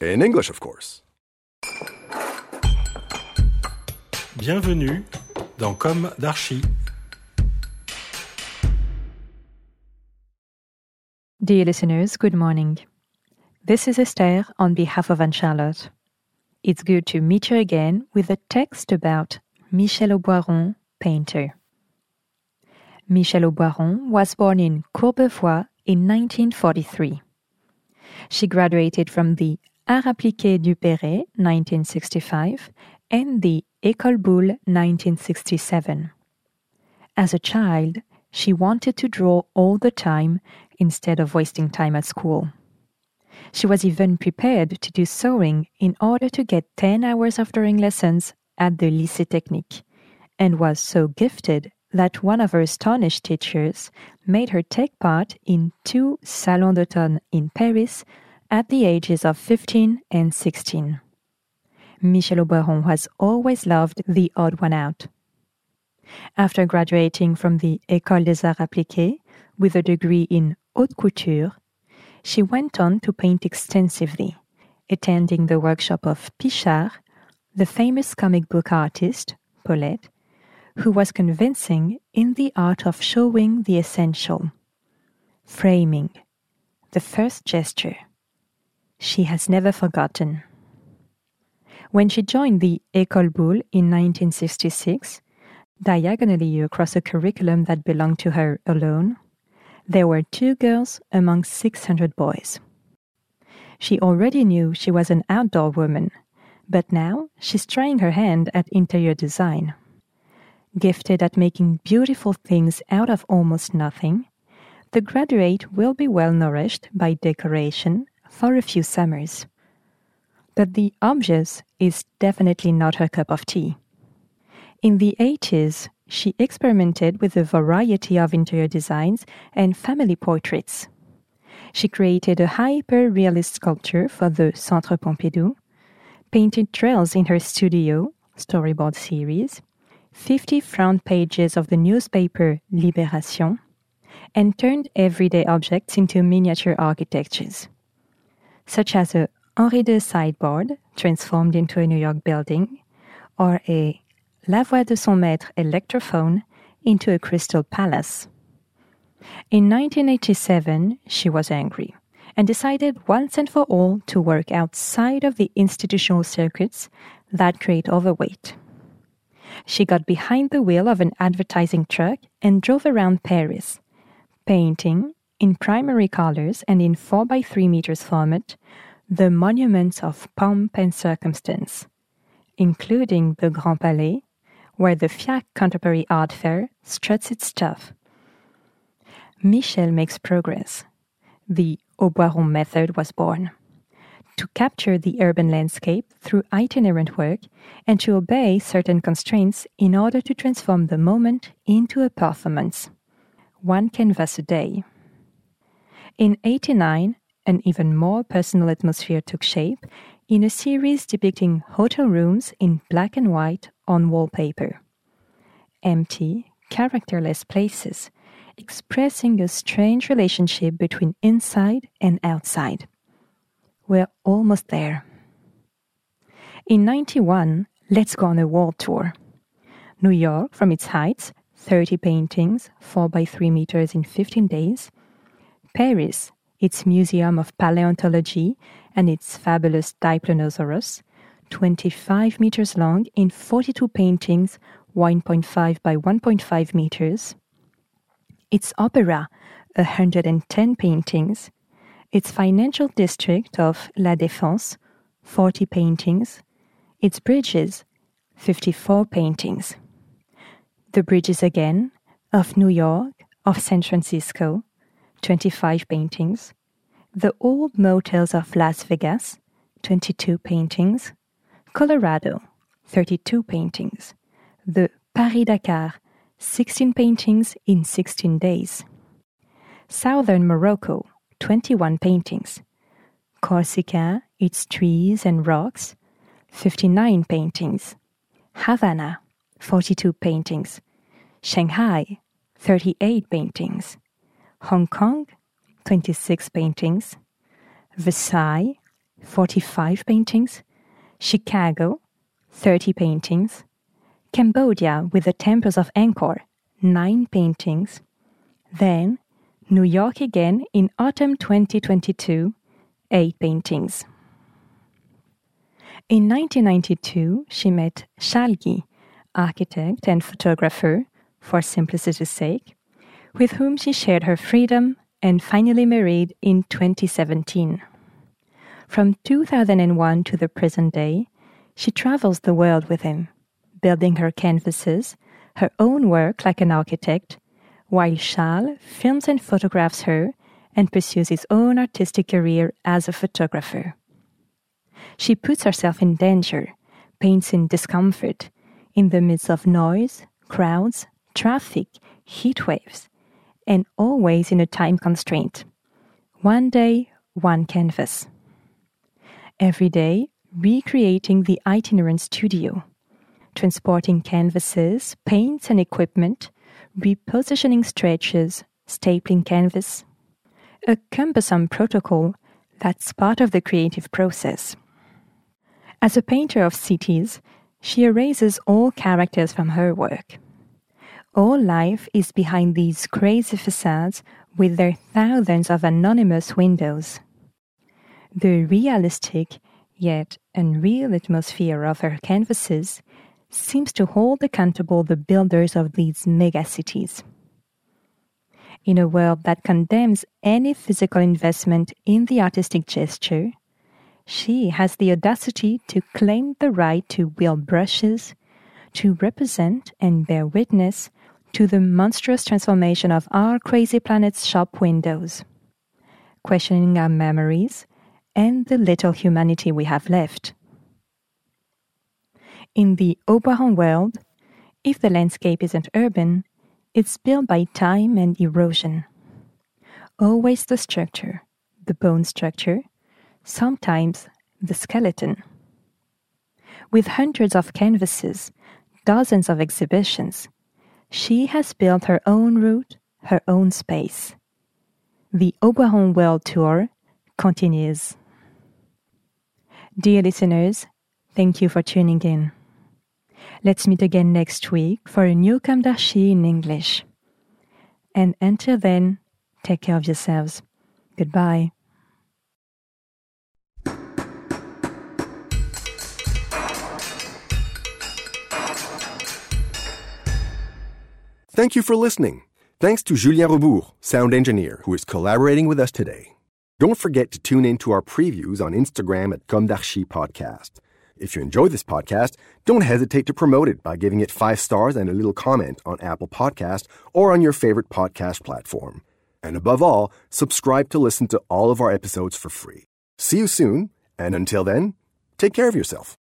In English, of course. Bienvenue dans Comme d'Archi. Dear listeners, good morning. This is Esther on behalf of Anne Charlotte. It's good to meet you again with a text about Michelle Auboiron, painter. Michelle Auboiron was born in Courbevoie in 1943. She graduated from the Arts Appliqués Duperré 1965 and the École Boulle 1967. As a child, she wanted to draw all the time instead of wasting time at school. She was even prepared to do sewing in order to get 10 hours of drawing lessons at the Lycée Technique, and was so gifted that one of her astonished teachers made her take part in two Salons d'automne in Paris at the ages of 15 and 16. Michelle Auboiron has always loved the odd one out. After graduating from the École des Arts Appliqués with a degree in haute couture, she went on to paint extensively, attending the workshop of Pichard, the famous comic book artist, Paulette, who was convincing in the art of showing the essential. Framing, the first gesture. She has never forgotten. When she joined the École Boulle in 1966, diagonally across a curriculum that belonged to her alone, there were two girls among 600 boys. She already knew she was an outdoor woman, but now she's trying her hand at interior design. Gifted at making beautiful things out of almost nothing, the graduate will be well nourished by decoration for a few summers. But the obvious is definitely not her cup of tea. In the 80s, she experimented with a variety of interior designs and family portraits. She created a hyper realist sculpture for the Centre Pompidou, painted trails in her studio, storyboard series, 50 front pages of the newspaper Libération, and turned everyday objects into miniature architectures, such as a Henri II sideboard transformed into a New York building, or a La Voix de son Maître electrophone into a crystal palace. In 1987, she was angry and decided once and for all to work outside of the institutional circuits that create overweight. She got behind the wheel of an advertising truck and drove around Paris, painting in primary colors and in 4 by 3 meters format the monuments of pomp and circumstance, including the Grand Palais, where the FIAC Contemporary Art Fair struts its stuff. Michelle makes progress. The Auboiron method was born to capture the urban landscape through itinerant work and to obey certain constraints in order to transform the moment into a performance. One canvas a day. In 89, an even more personal atmosphere took shape in a series depicting hotel rooms in black and white on wallpaper. Empty, characterless places, expressing a strange relationship between inside and outside. We're almost there. In 91, let's go on a world tour. New York, from its heights, 30 paintings, 4 by 3 meters in 15 days. Paris, its Museum of Paleontology and its fabulous Diplonosaurus, 25 meters long in 42 paintings, 1.5 by 1.5 meters. Its opera, 110 paintings. Its financial district of La Défense, 40 paintings. Its bridges, 54 paintings. The bridges again, of New York, of San Francisco, 25 paintings. The old motels of Las Vegas, 22 paintings. Colorado, 32 paintings. The Paris Dakar, 16 paintings in 16 days. Southern Morocco, 21 paintings. Corsica, its trees and rocks, 59 paintings. Havana, 42 paintings. Shanghai, 38 paintings. Hong Kong, 26 paintings. Versailles, 45 paintings. Chicago, 30 paintings. Cambodia with the temples of Angkor, 9 paintings. Then, New York again in autumn 2022, 8 paintings. In 1992, she met Guy, architect and photographer, for simplicity's sake, with whom she shared her freedom and finally married in 2017. From 2001 to the present day, she travels the world with him, building her canvases, her own work like an architect, while Charles films and photographs her and pursues his own artistic career as a photographer. She puts herself in danger, paints in discomfort, in the midst of noise, crowds, traffic, heat waves, and always in a time constraint. One day, one canvas. Every day, recreating the itinerant studio, transporting canvases, paints, and equipment, repositioning stretches, stapling canvas. A cumbersome protocol that's part of the creative process. As a painter of cities, she erases all characters from her work. All life is behind these crazy facades with their thousands of anonymous windows. The realistic, yet unreal atmosphere of her canvases seems to hold accountable the builders of these megacities. In a world that condemns any physical investment in the artistic gesture, she has the audacity to claim the right to wield brushes, to represent and bear witness to the monstrous transformation of our crazy planet's shop windows, questioning our memories and the little humanity we have left. In the Auboiron world, if the landscape isn't urban, it's built by time and erosion. Always the structure, the bone structure, sometimes the skeleton. With hundreds of canvases, dozens of exhibitions, she has built her own route, her own space. The Auboiron World Tour continues. Dear listeners, thank you for tuning in. Let's meet again next week for a new d'Archi in English. And until then, take care of yourselves. Goodbye. Thank you for listening. Thanks to Julien Rebours, sound engineer, who is collaborating with us today. Don't forget to tune in to our previews on Instagram at Comme d'Archi Podcast. If you enjoy this podcast, don't hesitate to promote it by giving it five stars and a little comment on Apple Podcast or on your favorite podcast platform. And above all, subscribe to listen to all of our episodes for free. See you soon, and until then, take care of yourself.